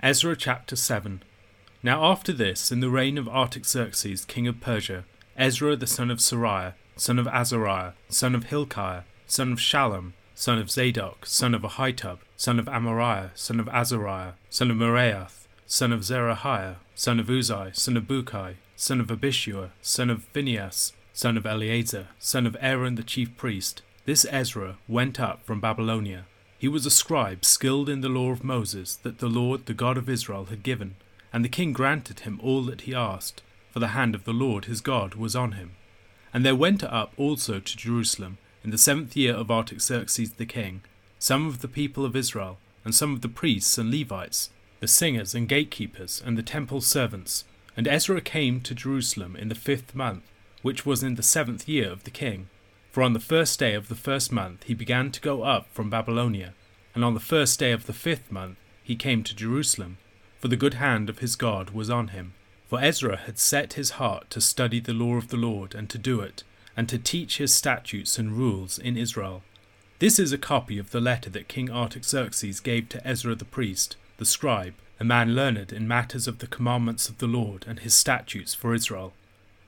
Ezra chapter 7 Now after this, in the reign of Artaxerxes king of Persia, Ezra the son of Seraiah, son of Azariah, son of Hilkiah, son of Shallum, son of Zadok, son of Ahitub, son of Amariah, son of Azariah, son of Meraioth, son of Zerahiah, son of Uzzi, son of Bukki, son of Abishua, son of Phinehas, son of Eleazar, son of Aaron the chief priest, this Ezra went up from Babylonia he was a scribe skilled in the law of Moses that the Lord, the God of Israel, had given, and the king granted him all that he asked, for the hand of the Lord his God was on him. And there went up also to Jerusalem, in the seventh year of Artaxerxes the king, some of the people of Israel, and some of the priests and Levites, the singers and gatekeepers, and the temple servants. And Ezra came to Jerusalem in the fifth month, which was in the seventh year of the king. For on the first day of the first month he began to go up from Babylonia, and on the first day of the fifth month he came to Jerusalem, for the good hand of his God was on him. For Ezra had set his heart to study the law of the Lord, and to do it, and to teach his statutes and rules in Israel. This is a copy of the letter that King Artaxerxes gave to Ezra the priest, the scribe, a man learned in matters of the commandments of the Lord and his statutes for Israel.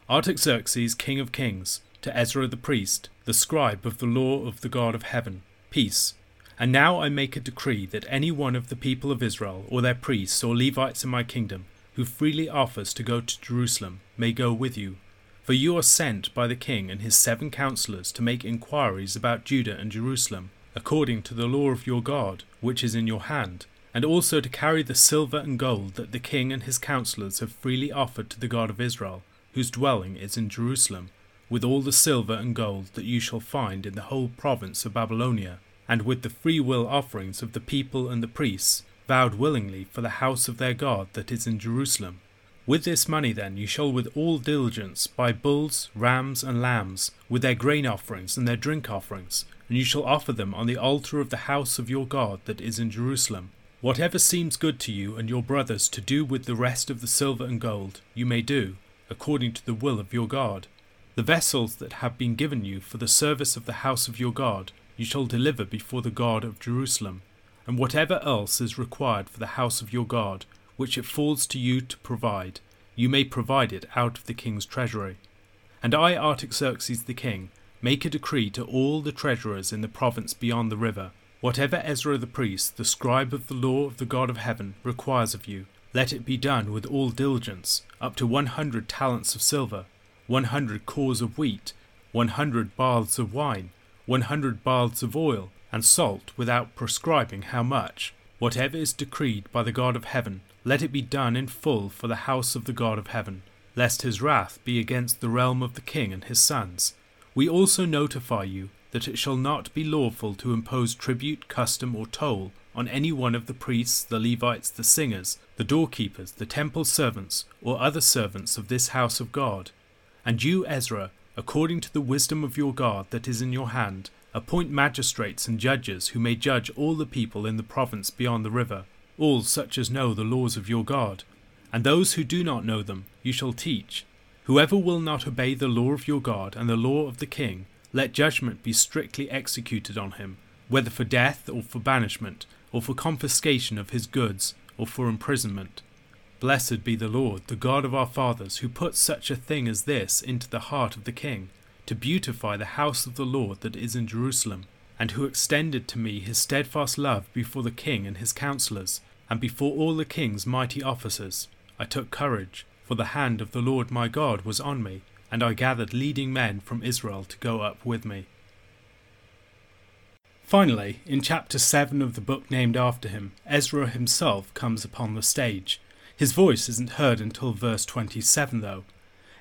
Artaxerxes, king of kings, to Ezra the priest, the scribe of the law of the God of heaven, peace. And now I make a decree that any one of the people of Israel, or their priests, or Levites in my kingdom, who freely offers to go to Jerusalem, may go with you. For you are sent by the king and his seven counselors to make inquiries about Judah and Jerusalem, according to the law of your God, which is in your hand, and also to carry the silver and gold that the king and his counselors have freely offered to the God of Israel, whose dwelling is in Jerusalem with all the silver and gold that you shall find in the whole province of Babylonia, and with the free will offerings of the people and the priests, vowed willingly for the house of their God that is in Jerusalem. With this money then you shall with all diligence buy bulls, rams, and lambs, with their grain offerings and their drink offerings, and you shall offer them on the altar of the house of your God that is in Jerusalem. Whatever seems good to you and your brothers to do with the rest of the silver and gold, you may do, according to the will of your God. The vessels that have been given you for the service of the house of your God you shall deliver before the God of Jerusalem, and whatever else is required for the house of your God, which it falls to you to provide, you may provide it out of the king's treasury. And I, Artaxerxes the king, make a decree to all the treasurers in the province beyond the river whatever Ezra the priest, the scribe of the law of the God of heaven, requires of you, let it be done with all diligence, up to one hundred talents of silver 100 cors of wheat, 100 baths of wine, 100 baths of oil, and salt without prescribing how much. Whatever is decreed by the God of heaven, let it be done in full for the house of the God of heaven, lest his wrath be against the realm of the king and his sons. We also notify you that it shall not be lawful to impose tribute, custom, or toll on any one of the priests, the Levites, the singers, the doorkeepers, the temple servants, or other servants of this house of God and you, Ezra, according to the wisdom of your God that is in your hand, appoint magistrates and judges who may judge all the people in the province beyond the river, all such as know the laws of your God. And those who do not know them you shall teach. Whoever will not obey the law of your God and the law of the king, let judgment be strictly executed on him, whether for death or for banishment, or for confiscation of his goods, or for imprisonment. Blessed be the Lord, the God of our fathers, who put such a thing as this into the heart of the king, to beautify the house of the Lord that is in Jerusalem, and who extended to me his steadfast love before the king and his counselors, and before all the king's mighty officers. I took courage, for the hand of the Lord my God was on me, and I gathered leading men from Israel to go up with me. Finally, in chapter 7 of the book named after him, Ezra himself comes upon the stage his voice isn't heard until verse 27, though.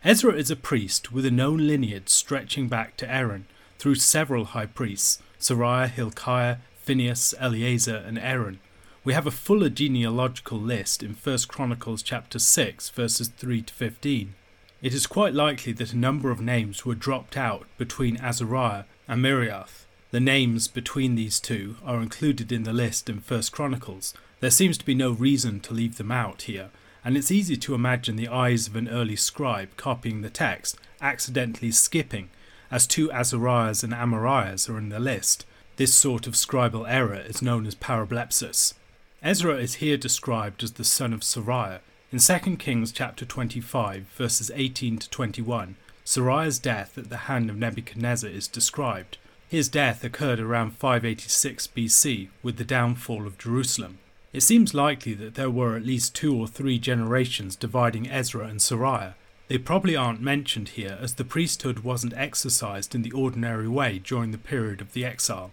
Ezra is a priest with a known lineage stretching back to Aaron through several high priests Seraiah, Hilkiah, Phinehas, Eleazar, and Aaron. We have a fuller genealogical list in 1 Chronicles chapter 6 verses 3 to 15. It is quite likely that a number of names were dropped out between Azariah and Meraioth. The names between these two are included in the list in 1 Chronicles, there seems to be no reason to leave them out here, and it's easy to imagine the eyes of an early scribe copying the text, accidentally skipping, as two Azariahs and Amariahs are in the list. This sort of scribal error is known as parablepsis. Ezra is here described as the son of Seraiah. In 2 Kings chapter 25, verses 18 to 21, Seraiah's death at the hand of Nebuchadnezzar is described. His death occurred around 586 BC with the downfall of Jerusalem. It seems likely that there were at least two or three generations dividing Ezra and Seraiah. They probably aren't mentioned here as the priesthood wasn't exercised in the ordinary way during the period of the exile.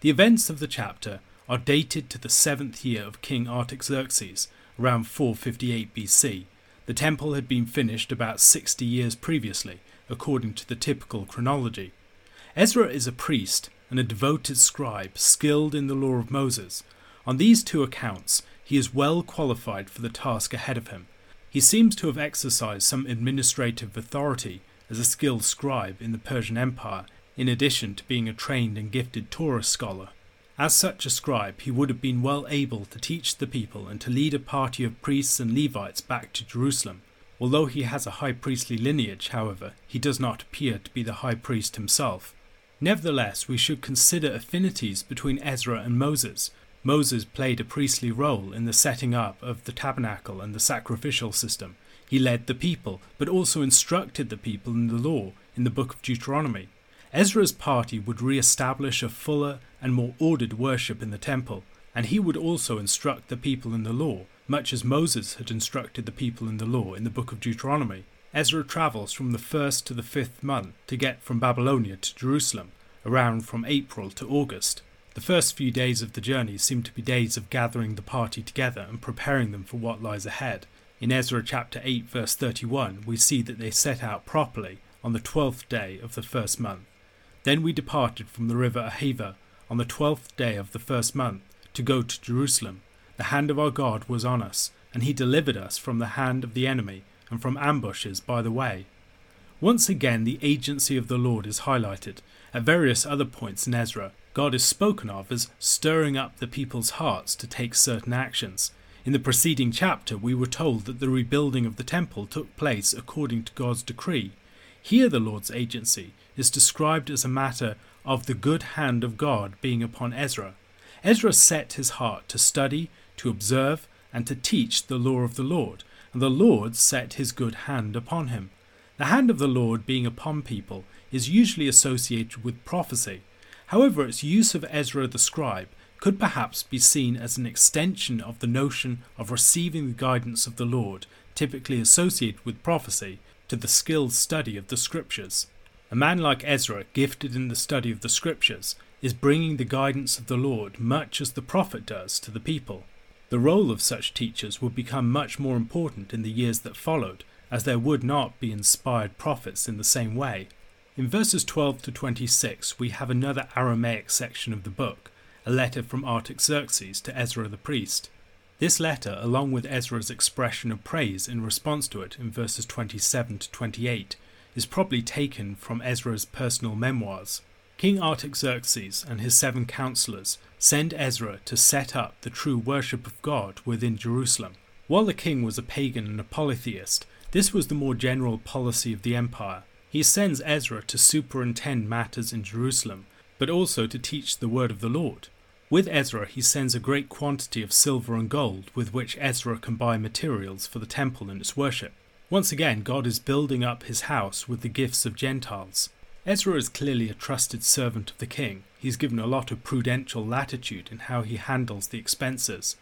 The events of the chapter are dated to the seventh year of King Artaxerxes, around 458 BC. The temple had been finished about 60 years previously, according to the typical chronology. Ezra is a priest and a devoted scribe, skilled in the law of Moses. On these two accounts, he is well qualified for the task ahead of him. He seems to have exercised some administrative authority as a skilled scribe in the Persian Empire, in addition to being a trained and gifted Torah scholar. As such a scribe, he would have been well able to teach the people and to lead a party of priests and Levites back to Jerusalem. Although he has a high priestly lineage, however, he does not appear to be the high priest himself. Nevertheless, we should consider affinities between Ezra and Moses. Moses played a priestly role in the setting up of the tabernacle and the sacrificial system. He led the people, but also instructed the people in the law in the book of Deuteronomy. Ezra's party would re establish a fuller and more ordered worship in the temple, and he would also instruct the people in the law, much as Moses had instructed the people in the law in the book of Deuteronomy. Ezra travels from the first to the fifth month to get from Babylonia to Jerusalem, around from April to August. The first few days of the journey seem to be days of gathering the party together and preparing them for what lies ahead. In Ezra chapter 8, verse 31, we see that they set out properly on the twelfth day of the first month. Then we departed from the river Ahava on the twelfth day of the first month to go to Jerusalem. The hand of our God was on us, and he delivered us from the hand of the enemy and from ambushes by the way. Once again, the agency of the Lord is highlighted. At various other points in Ezra, God is spoken of as stirring up the people's hearts to take certain actions. In the preceding chapter, we were told that the rebuilding of the temple took place according to God's decree. Here, the Lord's agency is described as a matter of the good hand of God being upon Ezra. Ezra set his heart to study, to observe, and to teach the law of the Lord, and the Lord set his good hand upon him. The hand of the Lord being upon people is usually associated with prophecy. However, its use of Ezra the scribe could perhaps be seen as an extension of the notion of receiving the guidance of the Lord, typically associated with prophecy, to the skilled study of the scriptures. A man like Ezra, gifted in the study of the scriptures, is bringing the guidance of the Lord much as the prophet does to the people. The role of such teachers would become much more important in the years that followed, as there would not be inspired prophets in the same way. In verses 12 to 26, we have another Aramaic section of the book, a letter from Artaxerxes to Ezra the priest. This letter, along with Ezra's expression of praise in response to it in verses 27 to 28, is probably taken from Ezra's personal memoirs. King Artaxerxes and his seven counselors send Ezra to set up the true worship of God within Jerusalem. While the king was a pagan and a polytheist, this was the more general policy of the empire. He sends Ezra to superintend matters in Jerusalem, but also to teach the word of the Lord. With Ezra, he sends a great quantity of silver and gold with which Ezra can buy materials for the temple and its worship. Once again, God is building up his house with the gifts of Gentiles. Ezra is clearly a trusted servant of the king. He's given a lot of prudential latitude in how he handles the expenses.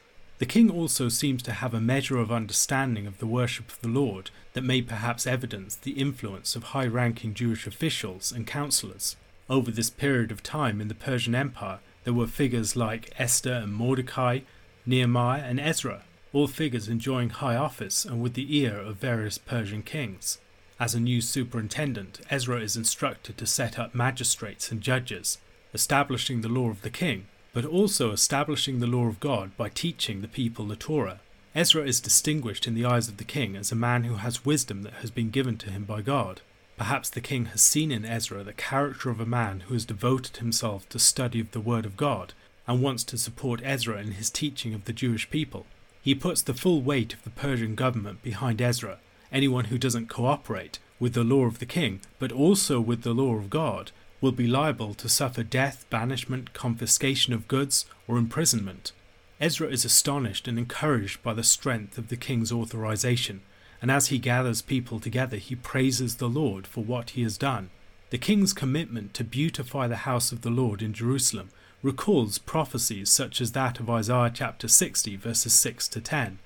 The king also seems to have a measure of understanding of the worship of the Lord that may perhaps evidence the influence of high ranking Jewish officials and counselors. Over this period of time in the Persian Empire, there were figures like Esther and Mordecai, Nehemiah and Ezra, all figures enjoying high office and with the ear of various Persian kings. As a new superintendent, Ezra is instructed to set up magistrates and judges, establishing the law of the king, but also establishing the law of God by teaching the people the Torah. Ezra is distinguished in the eyes of the king as a man who has wisdom that has been given to him by God. Perhaps the king has seen in Ezra the character of a man who has devoted himself to study of the word of God and wants to support Ezra in his teaching of the Jewish people. He puts the full weight of the Persian government behind Ezra. Anyone who doesn't cooperate with the law of the king, but also with the law of God, will be liable to suffer death, banishment, confiscation of goods, or imprisonment. Ezra is astonished and encouraged by the strength of the king's authorization, and as he gathers people together, he praises the Lord for what he has done. The king's commitment to beautify the house of the Lord in Jerusalem recalls prophecies such as that of Isaiah chapter 60, verses 6 to 10.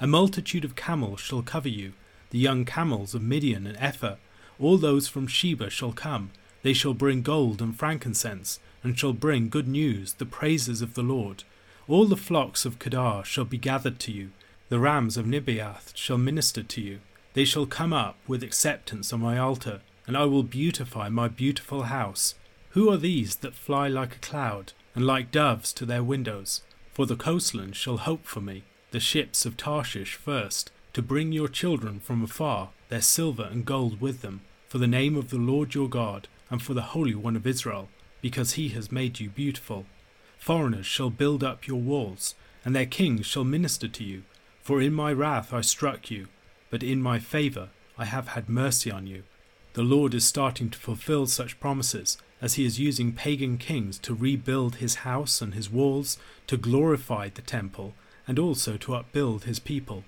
A multitude of camels shall cover you, the young camels of Midian and Ephah. All those from Sheba shall come. They shall bring gold and frankincense, and shall bring good news, the praises of the Lord. All the flocks of Kedar shall be gathered to you. The rams of Nebaioth shall minister to you. They shall come up with acceptance on my altar, and I will beautify my beautiful house. Who are these that fly like a cloud, and like doves to their windows? For the coastlands shall hope for me, the ships of Tarshish first, to bring your children from afar, their silver and gold with them, for the name of the Lord your God, and for the Holy One of Israel, because he has made you beautiful. Foreigners shall build up your walls, and their kings shall minister to you. For in my wrath I struck you, but in my favour I have had mercy on you. The Lord is starting to fulfill such promises as he is using pagan kings to rebuild his house and his walls, to glorify the temple, and also to upbuild his people.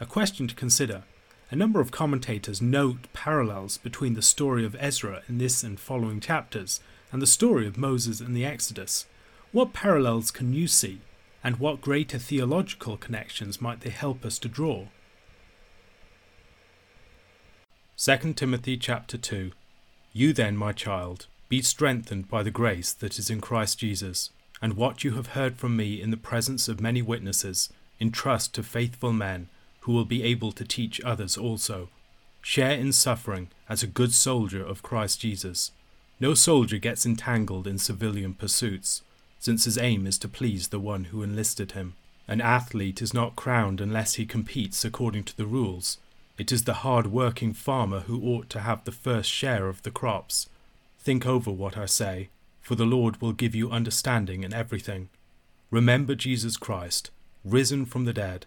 A question to consider a number of commentators note parallels between the story of Ezra in this and following chapters and the story of Moses in the Exodus. What parallels can you see, and what greater theological connections might they help us to draw? 2 Timothy chapter 2 You then, my child, be strengthened by the grace that is in Christ Jesus, and what you have heard from me in the presence of many witnesses, entrust to faithful men who will be able to teach others also. Share in suffering as a good soldier of Christ Jesus. No soldier gets entangled in civilian pursuits, since his aim is to please the one who enlisted him. An athlete is not crowned unless he competes according to the rules. It is the hard working farmer who ought to have the first share of the crops. Think over what I say, for the Lord will give you understanding in everything. Remember Jesus Christ, risen from the dead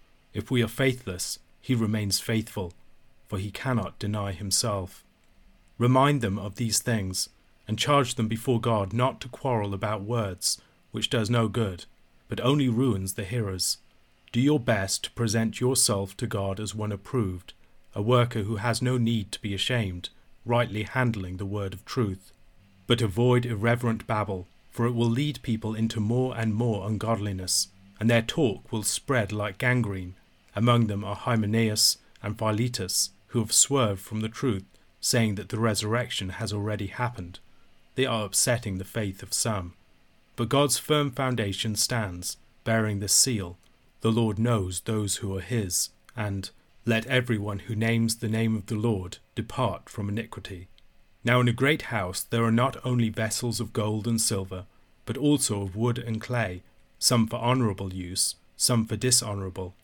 If we are faithless, he remains faithful, for he cannot deny himself. Remind them of these things, and charge them before God not to quarrel about words, which does no good, but only ruins the hearers. Do your best to present yourself to God as one approved, a worker who has no need to be ashamed, rightly handling the word of truth. But avoid irreverent babble, for it will lead people into more and more ungodliness, and their talk will spread like gangrene among them are Hymenaeus and Philetus, who have swerved from the truth, saying that the resurrection has already happened. They are upsetting the faith of some. But God's firm foundation stands, bearing this seal The Lord knows those who are his, and let everyone who names the name of the Lord depart from iniquity. Now in a great house there are not only vessels of gold and silver, but also of wood and clay, some for honourable use, some for dishonourable.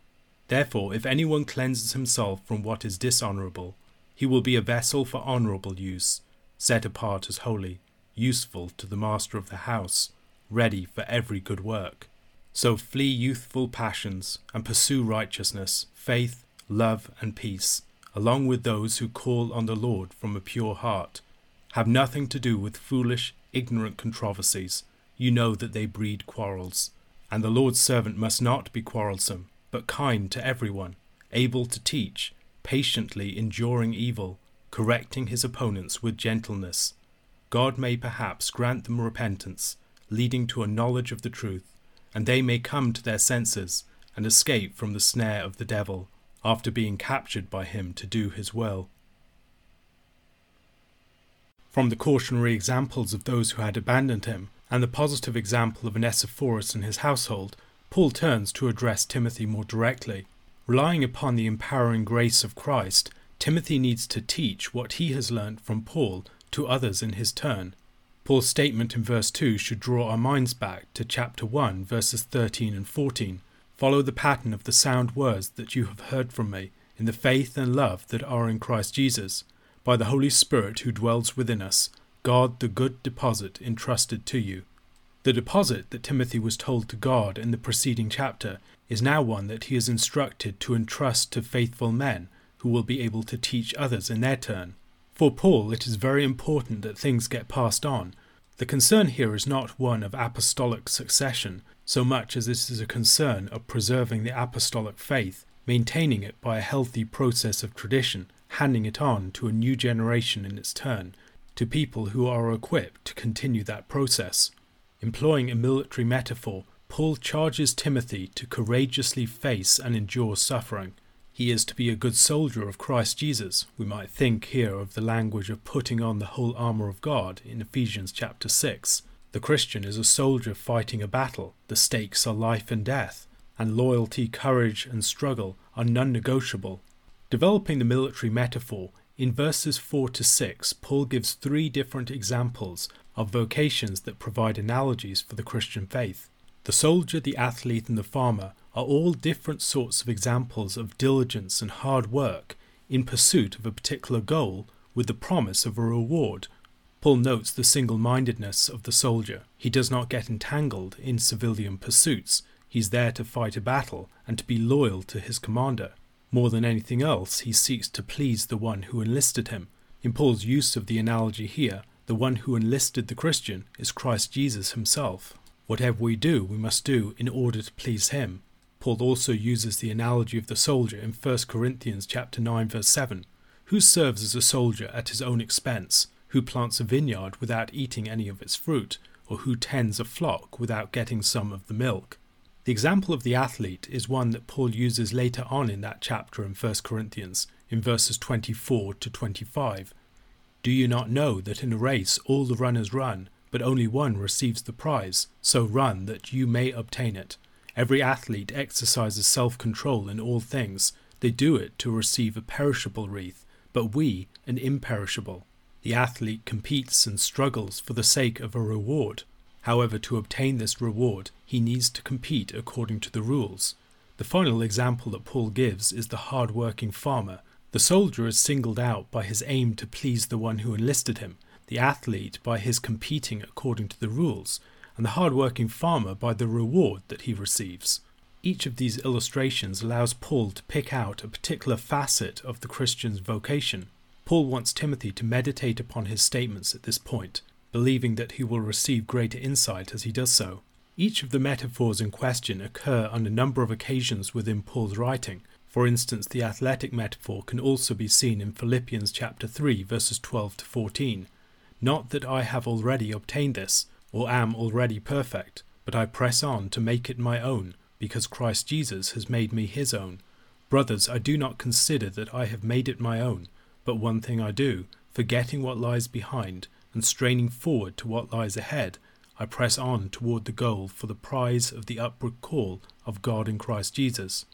Therefore, if anyone cleanses himself from what is dishonourable, he will be a vessel for honourable use, set apart as holy, useful to the master of the house, ready for every good work. So flee youthful passions, and pursue righteousness, faith, love, and peace, along with those who call on the Lord from a pure heart. Have nothing to do with foolish, ignorant controversies. You know that they breed quarrels. And the Lord's servant must not be quarrelsome but kind to everyone, able to teach, patiently enduring evil, correcting his opponents with gentleness. God may perhaps grant them repentance, leading to a knowledge of the truth, and they may come to their senses and escape from the snare of the devil, after being captured by him to do his will. From the cautionary examples of those who had abandoned him, and the positive example of Onesiphorus and his household, Paul turns to address Timothy more directly. Relying upon the empowering grace of Christ, Timothy needs to teach what he has learnt from Paul to others in his turn. Paul's statement in verse 2 should draw our minds back to chapter 1, verses 13 and 14. Follow the pattern of the sound words that you have heard from me, in the faith and love that are in Christ Jesus, by the Holy Spirit who dwells within us, God the good deposit entrusted to you. The deposit that Timothy was told to guard in the preceding chapter is now one that he is instructed to entrust to faithful men who will be able to teach others in their turn. For Paul, it is very important that things get passed on. The concern here is not one of apostolic succession, so much as it is a concern of preserving the apostolic faith, maintaining it by a healthy process of tradition, handing it on to a new generation in its turn, to people who are equipped to continue that process. Employing a military metaphor, Paul charges Timothy to courageously face and endure suffering. He is to be a good soldier of Christ Jesus. We might think here of the language of putting on the whole armour of God in Ephesians chapter 6. The Christian is a soldier fighting a battle. The stakes are life and death, and loyalty, courage, and struggle are non negotiable. Developing the military metaphor, in verses 4 to 6, Paul gives three different examples of vocations that provide analogies for the Christian faith. The soldier, the athlete, and the farmer are all different sorts of examples of diligence and hard work in pursuit of a particular goal with the promise of a reward. Paul notes the single mindedness of the soldier. He does not get entangled in civilian pursuits. He's there to fight a battle and to be loyal to his commander. More than anything else, he seeks to please the one who enlisted him. In Paul's use of the analogy here, the one who enlisted the Christian is Christ Jesus himself. Whatever we do, we must do in order to please him. Paul also uses the analogy of the soldier in 1 Corinthians chapter 9 verse 7. Who serves as a soldier at his own expense? Who plants a vineyard without eating any of its fruit? Or who tends a flock without getting some of the milk? The example of the athlete is one that Paul uses later on in that chapter in 1 Corinthians, in verses 24 to 25. Do you not know that in a race all the runners run, but only one receives the prize, so run that you may obtain it. Every athlete exercises self control in all things. They do it to receive a perishable wreath, but we an imperishable. The athlete competes and struggles for the sake of a reward. However, to obtain this reward, he needs to compete according to the rules. The final example that Paul gives is the hard working farmer. The soldier is singled out by his aim to please the one who enlisted him, the athlete by his competing according to the rules, and the hard-working farmer by the reward that he receives. Each of these illustrations allows Paul to pick out a particular facet of the Christian's vocation. Paul wants Timothy to meditate upon his statements at this point, believing that he will receive greater insight as he does so. Each of the metaphors in question occur on a number of occasions within Paul's writing. For instance, the athletic metaphor can also be seen in Philippians chapter 3 verses 12 to 14, not that I have already obtained this, or am already perfect, but I press on to make it my own, because Christ Jesus has made me his own. Brothers, I do not consider that I have made it my own, but one thing I do, forgetting what lies behind, and straining forward to what lies ahead, I press on toward the goal for the prize of the upward call of God in Christ Jesus.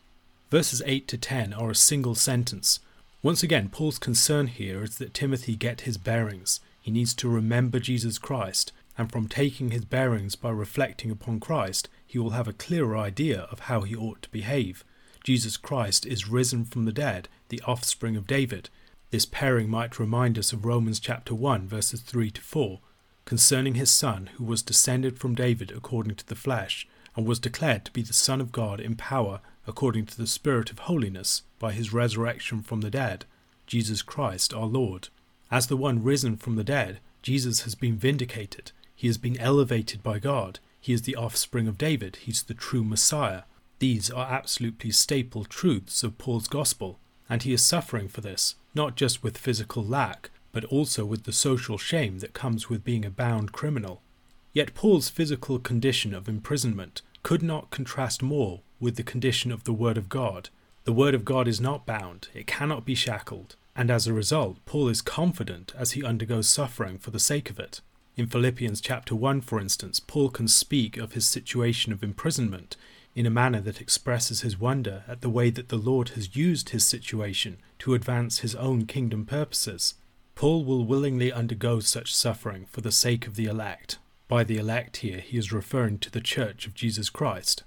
Verses 8 to 10 are a single sentence. Once again, Paul's concern here is that Timothy get his bearings. He needs to remember Jesus Christ, and from taking his bearings by reflecting upon Christ, he will have a clearer idea of how he ought to behave. Jesus Christ is risen from the dead, the offspring of David. This pairing might remind us of Romans chapter 1, verses 3 to 4, concerning his Son, who was descended from David according to the flesh, and was declared to be the Son of God in power according to the Spirit of holiness by his resurrection from the dead, Jesus Christ our Lord. As the one risen from the dead, Jesus has been vindicated. He has been elevated by God. He is the offspring of David. He's the true Messiah. These are absolutely staple truths of Paul's gospel, and he is suffering for this, not just with physical lack, but also with the social shame that comes with being a bound criminal. Yet Paul's physical condition of imprisonment could not contrast more with the condition of the Word of God. The Word of God is not bound, it cannot be shackled and as a result, Paul is confident as he undergoes suffering for the sake of it. In Philippians chapter 1, for instance, Paul can speak of his situation of imprisonment in a manner that expresses his wonder at the way that the Lord has used his situation to advance his own kingdom purposes. Paul will willingly undergo such suffering for the sake of the elect. By the elect here, he is referring to the Church of Jesus Christ.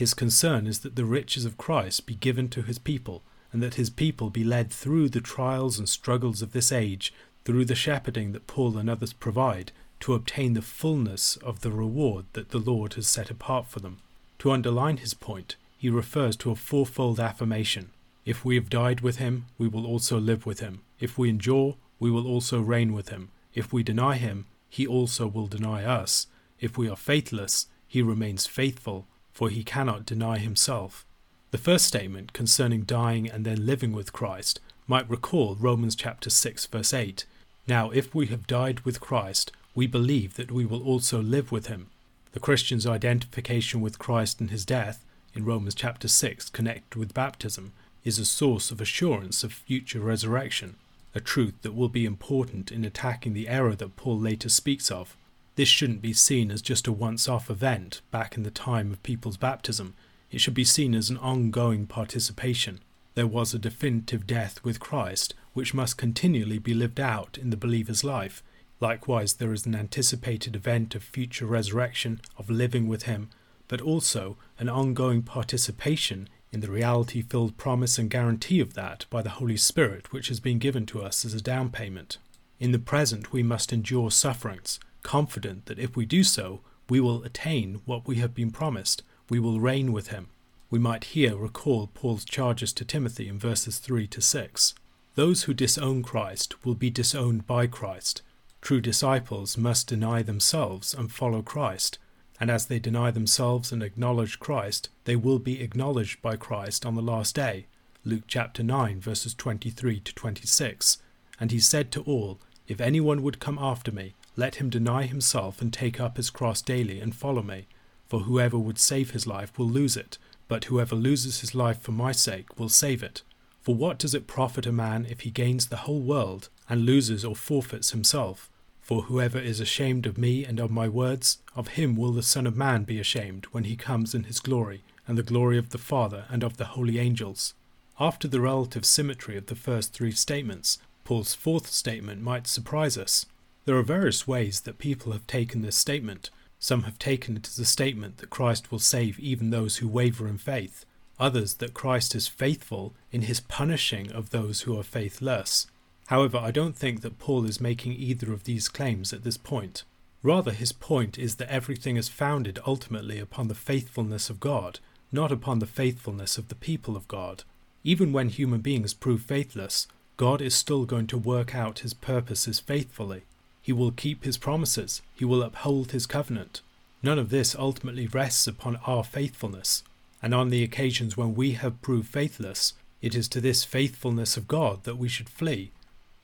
His concern is that the riches of Christ be given to his people, and that his people be led through the trials and struggles of this age, through the shepherding that Paul and others provide, to obtain the fullness of the reward that the Lord has set apart for them. To underline his point, he refers to a fourfold affirmation. If we have died with him, we will also live with him. If we endure, we will also reign with him. If we deny him, he also will deny us. If we are faithless, he remains faithful, for he cannot deny himself. The first statement concerning dying and then living with Christ might recall Romans chapter 6 verse 8. Now if we have died with Christ, we believe that we will also live with him. The Christian's identification with Christ and his death in Romans chapter 6 connected with baptism is a source of assurance of future resurrection a truth that will be important in attacking the error that Paul later speaks of. This shouldn't be seen as just a once off event back in the time of people's baptism. It should be seen as an ongoing participation. There was a definitive death with Christ, which must continually be lived out in the believer's life. Likewise, there is an anticipated event of future resurrection, of living with Him, but also an ongoing participation in the reality filled promise and guarantee of that by the Holy Spirit, which has been given to us as a down payment. In the present, we must endure sufferings, confident that if we do so, we will attain what we have been promised. We will reign with him. We might here recall Paul's charges to Timothy in verses 3 to 6. Those who disown Christ will be disowned by Christ. True disciples must deny themselves and follow Christ and as they deny themselves and acknowledge Christ, they will be acknowledged by Christ on the last day. Luke chapter 9, verses 23 to 26. And he said to all, If anyone would come after me, let him deny himself and take up his cross daily and follow me. For whoever would save his life will lose it, but whoever loses his life for my sake will save it. For what does it profit a man if he gains the whole world and loses or forfeits himself? For whoever is ashamed of me and of my words, of him will the Son of Man be ashamed when he comes in his glory, and the glory of the Father and of the holy angels. After the relative symmetry of the first three statements, Paul's fourth statement might surprise us. There are various ways that people have taken this statement. Some have taken it as a statement that Christ will save even those who waver in faith, others that Christ is faithful in his punishing of those who are faithless. However, I don't think that Paul is making either of these claims at this point. Rather, his point is that everything is founded ultimately upon the faithfulness of God, not upon the faithfulness of the people of God. Even when human beings prove faithless, God is still going to work out his purposes faithfully. He will keep his promises, he will uphold his covenant. None of this ultimately rests upon our faithfulness, and on the occasions when we have proved faithless, it is to this faithfulness of God that we should flee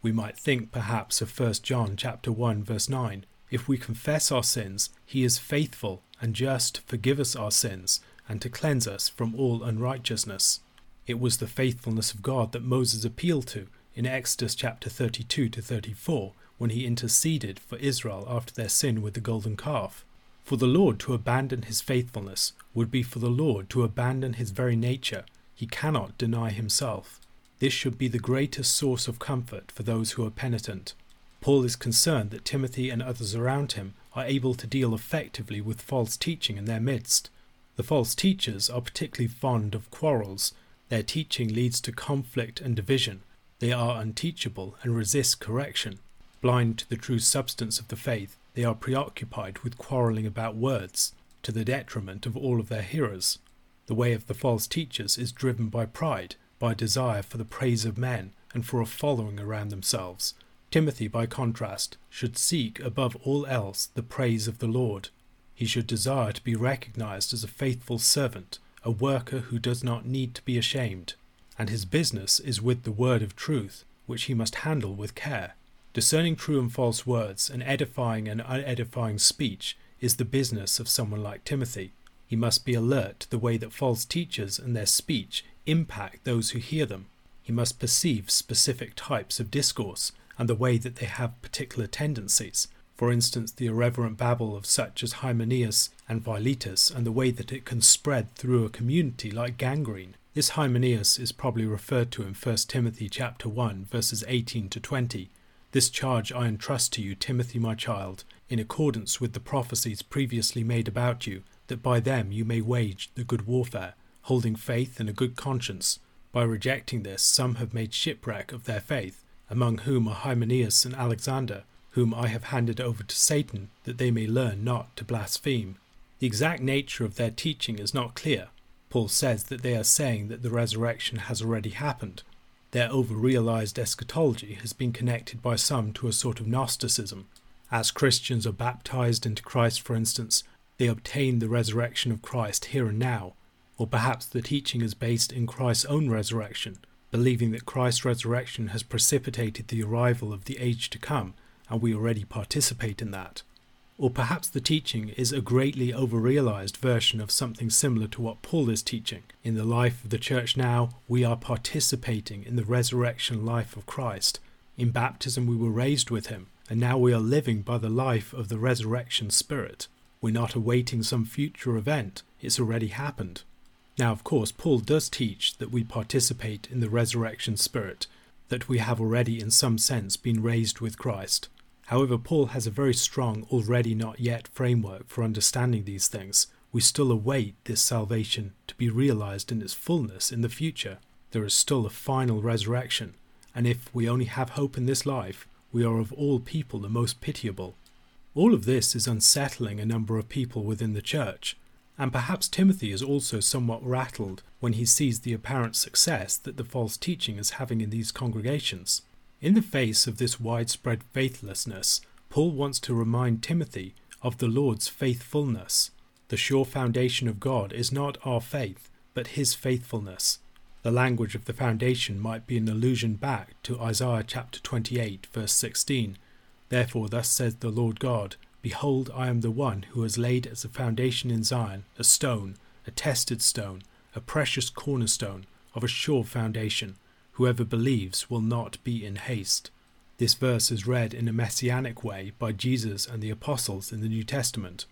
we might think perhaps of 1 John chapter 1 verse 9. If we confess our sins, he is faithful and just to forgive us our sins and to cleanse us from all unrighteousness. It was the faithfulness of God that Moses appealed to in Exodus chapter 32 to 34 when he interceded for Israel after their sin with the golden calf. For the Lord to abandon his faithfulness would be for the Lord to abandon his very nature. He cannot deny himself. This should be the greatest source of comfort for those who are penitent. Paul is concerned that Timothy and others around him are able to deal effectively with false teaching in their midst. The false teachers are particularly fond of quarrels. Their teaching leads to conflict and division. They are unteachable and resist correction. Blind to the true substance of the faith, they are preoccupied with quarreling about words, to the detriment of all of their hearers. The way of the false teachers is driven by pride by desire for the praise of men and for a following around themselves. Timothy, by contrast, should seek above all else the praise of the Lord. He should desire to be recognized as a faithful servant, a worker who does not need to be ashamed, and his business is with the word of truth, which he must handle with care. Discerning true and false words and edifying and unedifying speech is the business of someone like Timothy. He must be alert to the way that false teachers and their speech impact those who hear them. He must perceive specific types of discourse and the way that they have particular tendencies. For instance, the irreverent babble of such as Hymenaeus and Philetus, and the way that it can spread through a community like gangrene. This Hymenaeus is probably referred to in 1 Timothy chapter 1 verses 18 to 20. This charge I entrust to you, Timothy, my child, in accordance with the prophecies previously made about you, that by them you may wage the good warfare, holding faith and a good conscience. By rejecting this, some have made shipwreck of their faith, among whom are Hymenaeus and Alexander, whom I have handed over to Satan, that they may learn not to blaspheme. The exact nature of their teaching is not clear. Paul says that they are saying that the resurrection has already happened. Their over realized eschatology has been connected by some to a sort of Gnosticism. As Christians are baptized into Christ, for instance, they obtain the resurrection of Christ here and now, or perhaps the teaching is based in Christ's own resurrection, believing that Christ's resurrection has precipitated the arrival of the age to come, and we already participate in that. Or perhaps the teaching is a greatly overrealized version of something similar to what Paul is teaching. In the life of the church now, we are participating in the resurrection life of Christ. In baptism, we were raised with him, and now we are living by the life of the resurrection spirit. We're not awaiting some future event, it's already happened. Now, of course, Paul does teach that we participate in the resurrection spirit, that we have already, in some sense, been raised with Christ. However, Paul has a very strong already not yet framework for understanding these things. We still await this salvation to be realized in its fullness in the future. There is still a final resurrection, and if we only have hope in this life, we are of all people the most pitiable. All of this is unsettling a number of people within the church, and perhaps Timothy is also somewhat rattled when he sees the apparent success that the false teaching is having in these congregations. In the face of this widespread faithlessness, Paul wants to remind Timothy of the Lord's faithfulness. The sure foundation of God is not our faith, but his faithfulness. The language of the foundation might be an allusion back to Isaiah chapter 28, verse 16. Therefore, thus says the Lord God Behold, I am the one who has laid as a foundation in Zion a stone, a tested stone, a precious cornerstone, of a sure foundation. Whoever believes will not be in haste. This verse is read in a messianic way by Jesus and the apostles in the New Testament.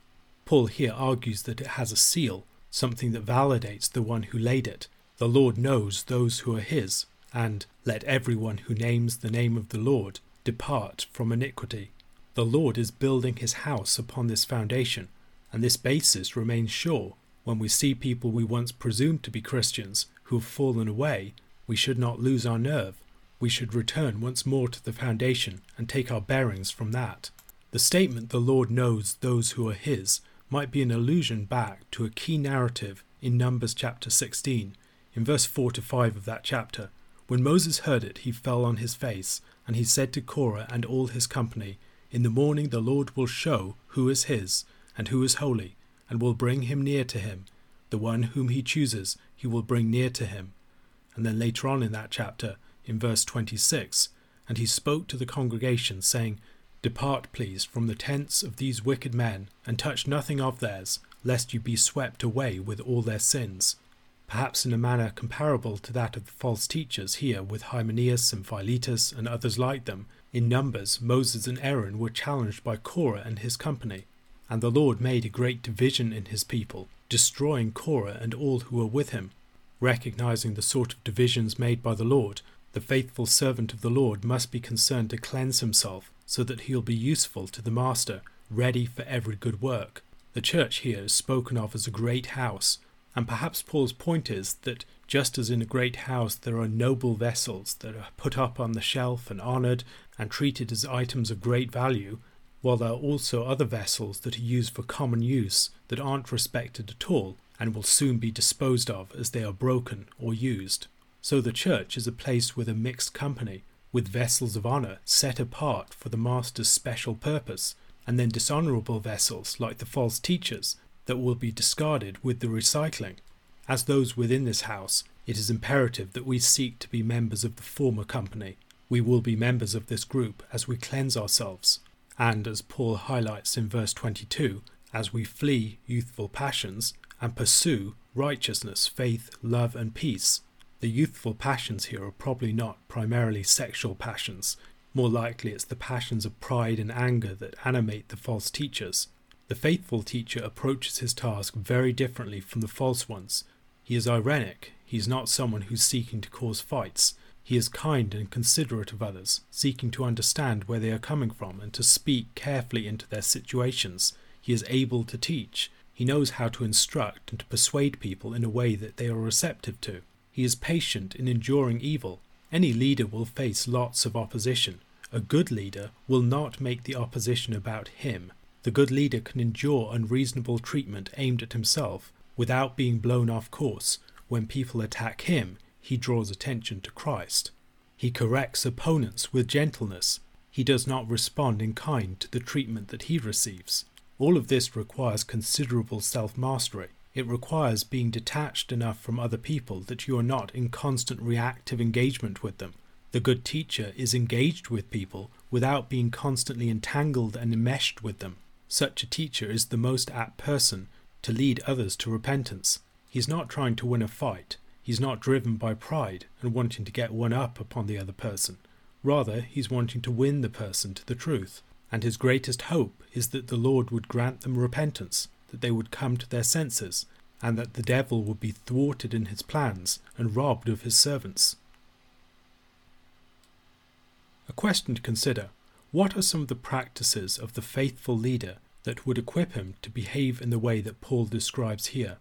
Paul here argues that it has a seal, something that validates the one who laid it. The Lord knows those who are his, and let everyone who names the name of the Lord depart from iniquity. The Lord is building his house upon this foundation, and this basis remains sure. When we see people we once presumed to be Christians who have fallen away, we should not lose our nerve. We should return once more to the foundation and take our bearings from that. The statement, the Lord knows those who are his, might be an allusion back to a key narrative in Numbers chapter 16, in verse 4 to 5 of that chapter. When Moses heard it, he fell on his face, and he said to Korah and all his company, In the morning the Lord will show who is his, and who is holy, and will bring him near to him. The one whom he chooses, he will bring near to him. And then later on in that chapter, in verse 26, and he spoke to the congregation, saying, Depart, please, from the tents of these wicked men, and touch nothing of theirs, lest you be swept away with all their sins. Perhaps in a manner comparable to that of the false teachers here with Hymenaeus and Philetus and others like them. In Numbers, Moses and Aaron were challenged by Korah and his company, and the Lord made a great division in his people, destroying Korah and all who were with him. Recognizing the sort of divisions made by the Lord, the faithful servant of the Lord must be concerned to cleanse himself so that he'll be useful to the Master, ready for every good work. The church here is spoken of as a great house, and perhaps Paul's point is that just as in a great house there are noble vessels that are put up on the shelf and honoured and treated as items of great value, while there are also other vessels that are used for common use that aren't respected at all and will soon be disposed of as they are broken or used. So the church is a place with a mixed company, with vessels of honour set apart for the Master's special purpose, and then dishonourable vessels like the false teachers that will be discarded with the recycling. As those within this house, it is imperative that we seek to be members of the former company. We will be members of this group as we cleanse ourselves, and as Paul highlights in verse 22, as we flee youthful passions and pursue righteousness, faith, love, and peace. The youthful passions here are probably not primarily sexual passions. More likely, it's the passions of pride and anger that animate the false teachers. The faithful teacher approaches his task very differently from the false ones. He is ironic, he is not someone who's seeking to cause fights. He is kind and considerate of others, seeking to understand where they are coming from and to speak carefully into their situations. He is able to teach. He knows how to instruct and to persuade people in a way that they are receptive to. He is patient in enduring evil. Any leader will face lots of opposition. A good leader will not make the opposition about him. The good leader can endure unreasonable treatment aimed at himself without being blown off course. When people attack him, he draws attention to Christ. He corrects opponents with gentleness. He does not respond in kind to the treatment that he receives. All of this requires considerable self mastery. It requires being detached enough from other people that you are not in constant reactive engagement with them. The good teacher is engaged with people without being constantly entangled and enmeshed with them. Such a teacher is the most apt person to lead others to repentance. He is not trying to win a fight, He's not driven by pride and wanting to get one up upon the other person. Rather, he's wanting to win the person to the truth. And his greatest hope is that the Lord would grant them repentance, that they would come to their senses, and that the devil would be thwarted in his plans and robbed of his servants. A question to consider What are some of the practices of the faithful leader that would equip him to behave in the way that Paul describes here?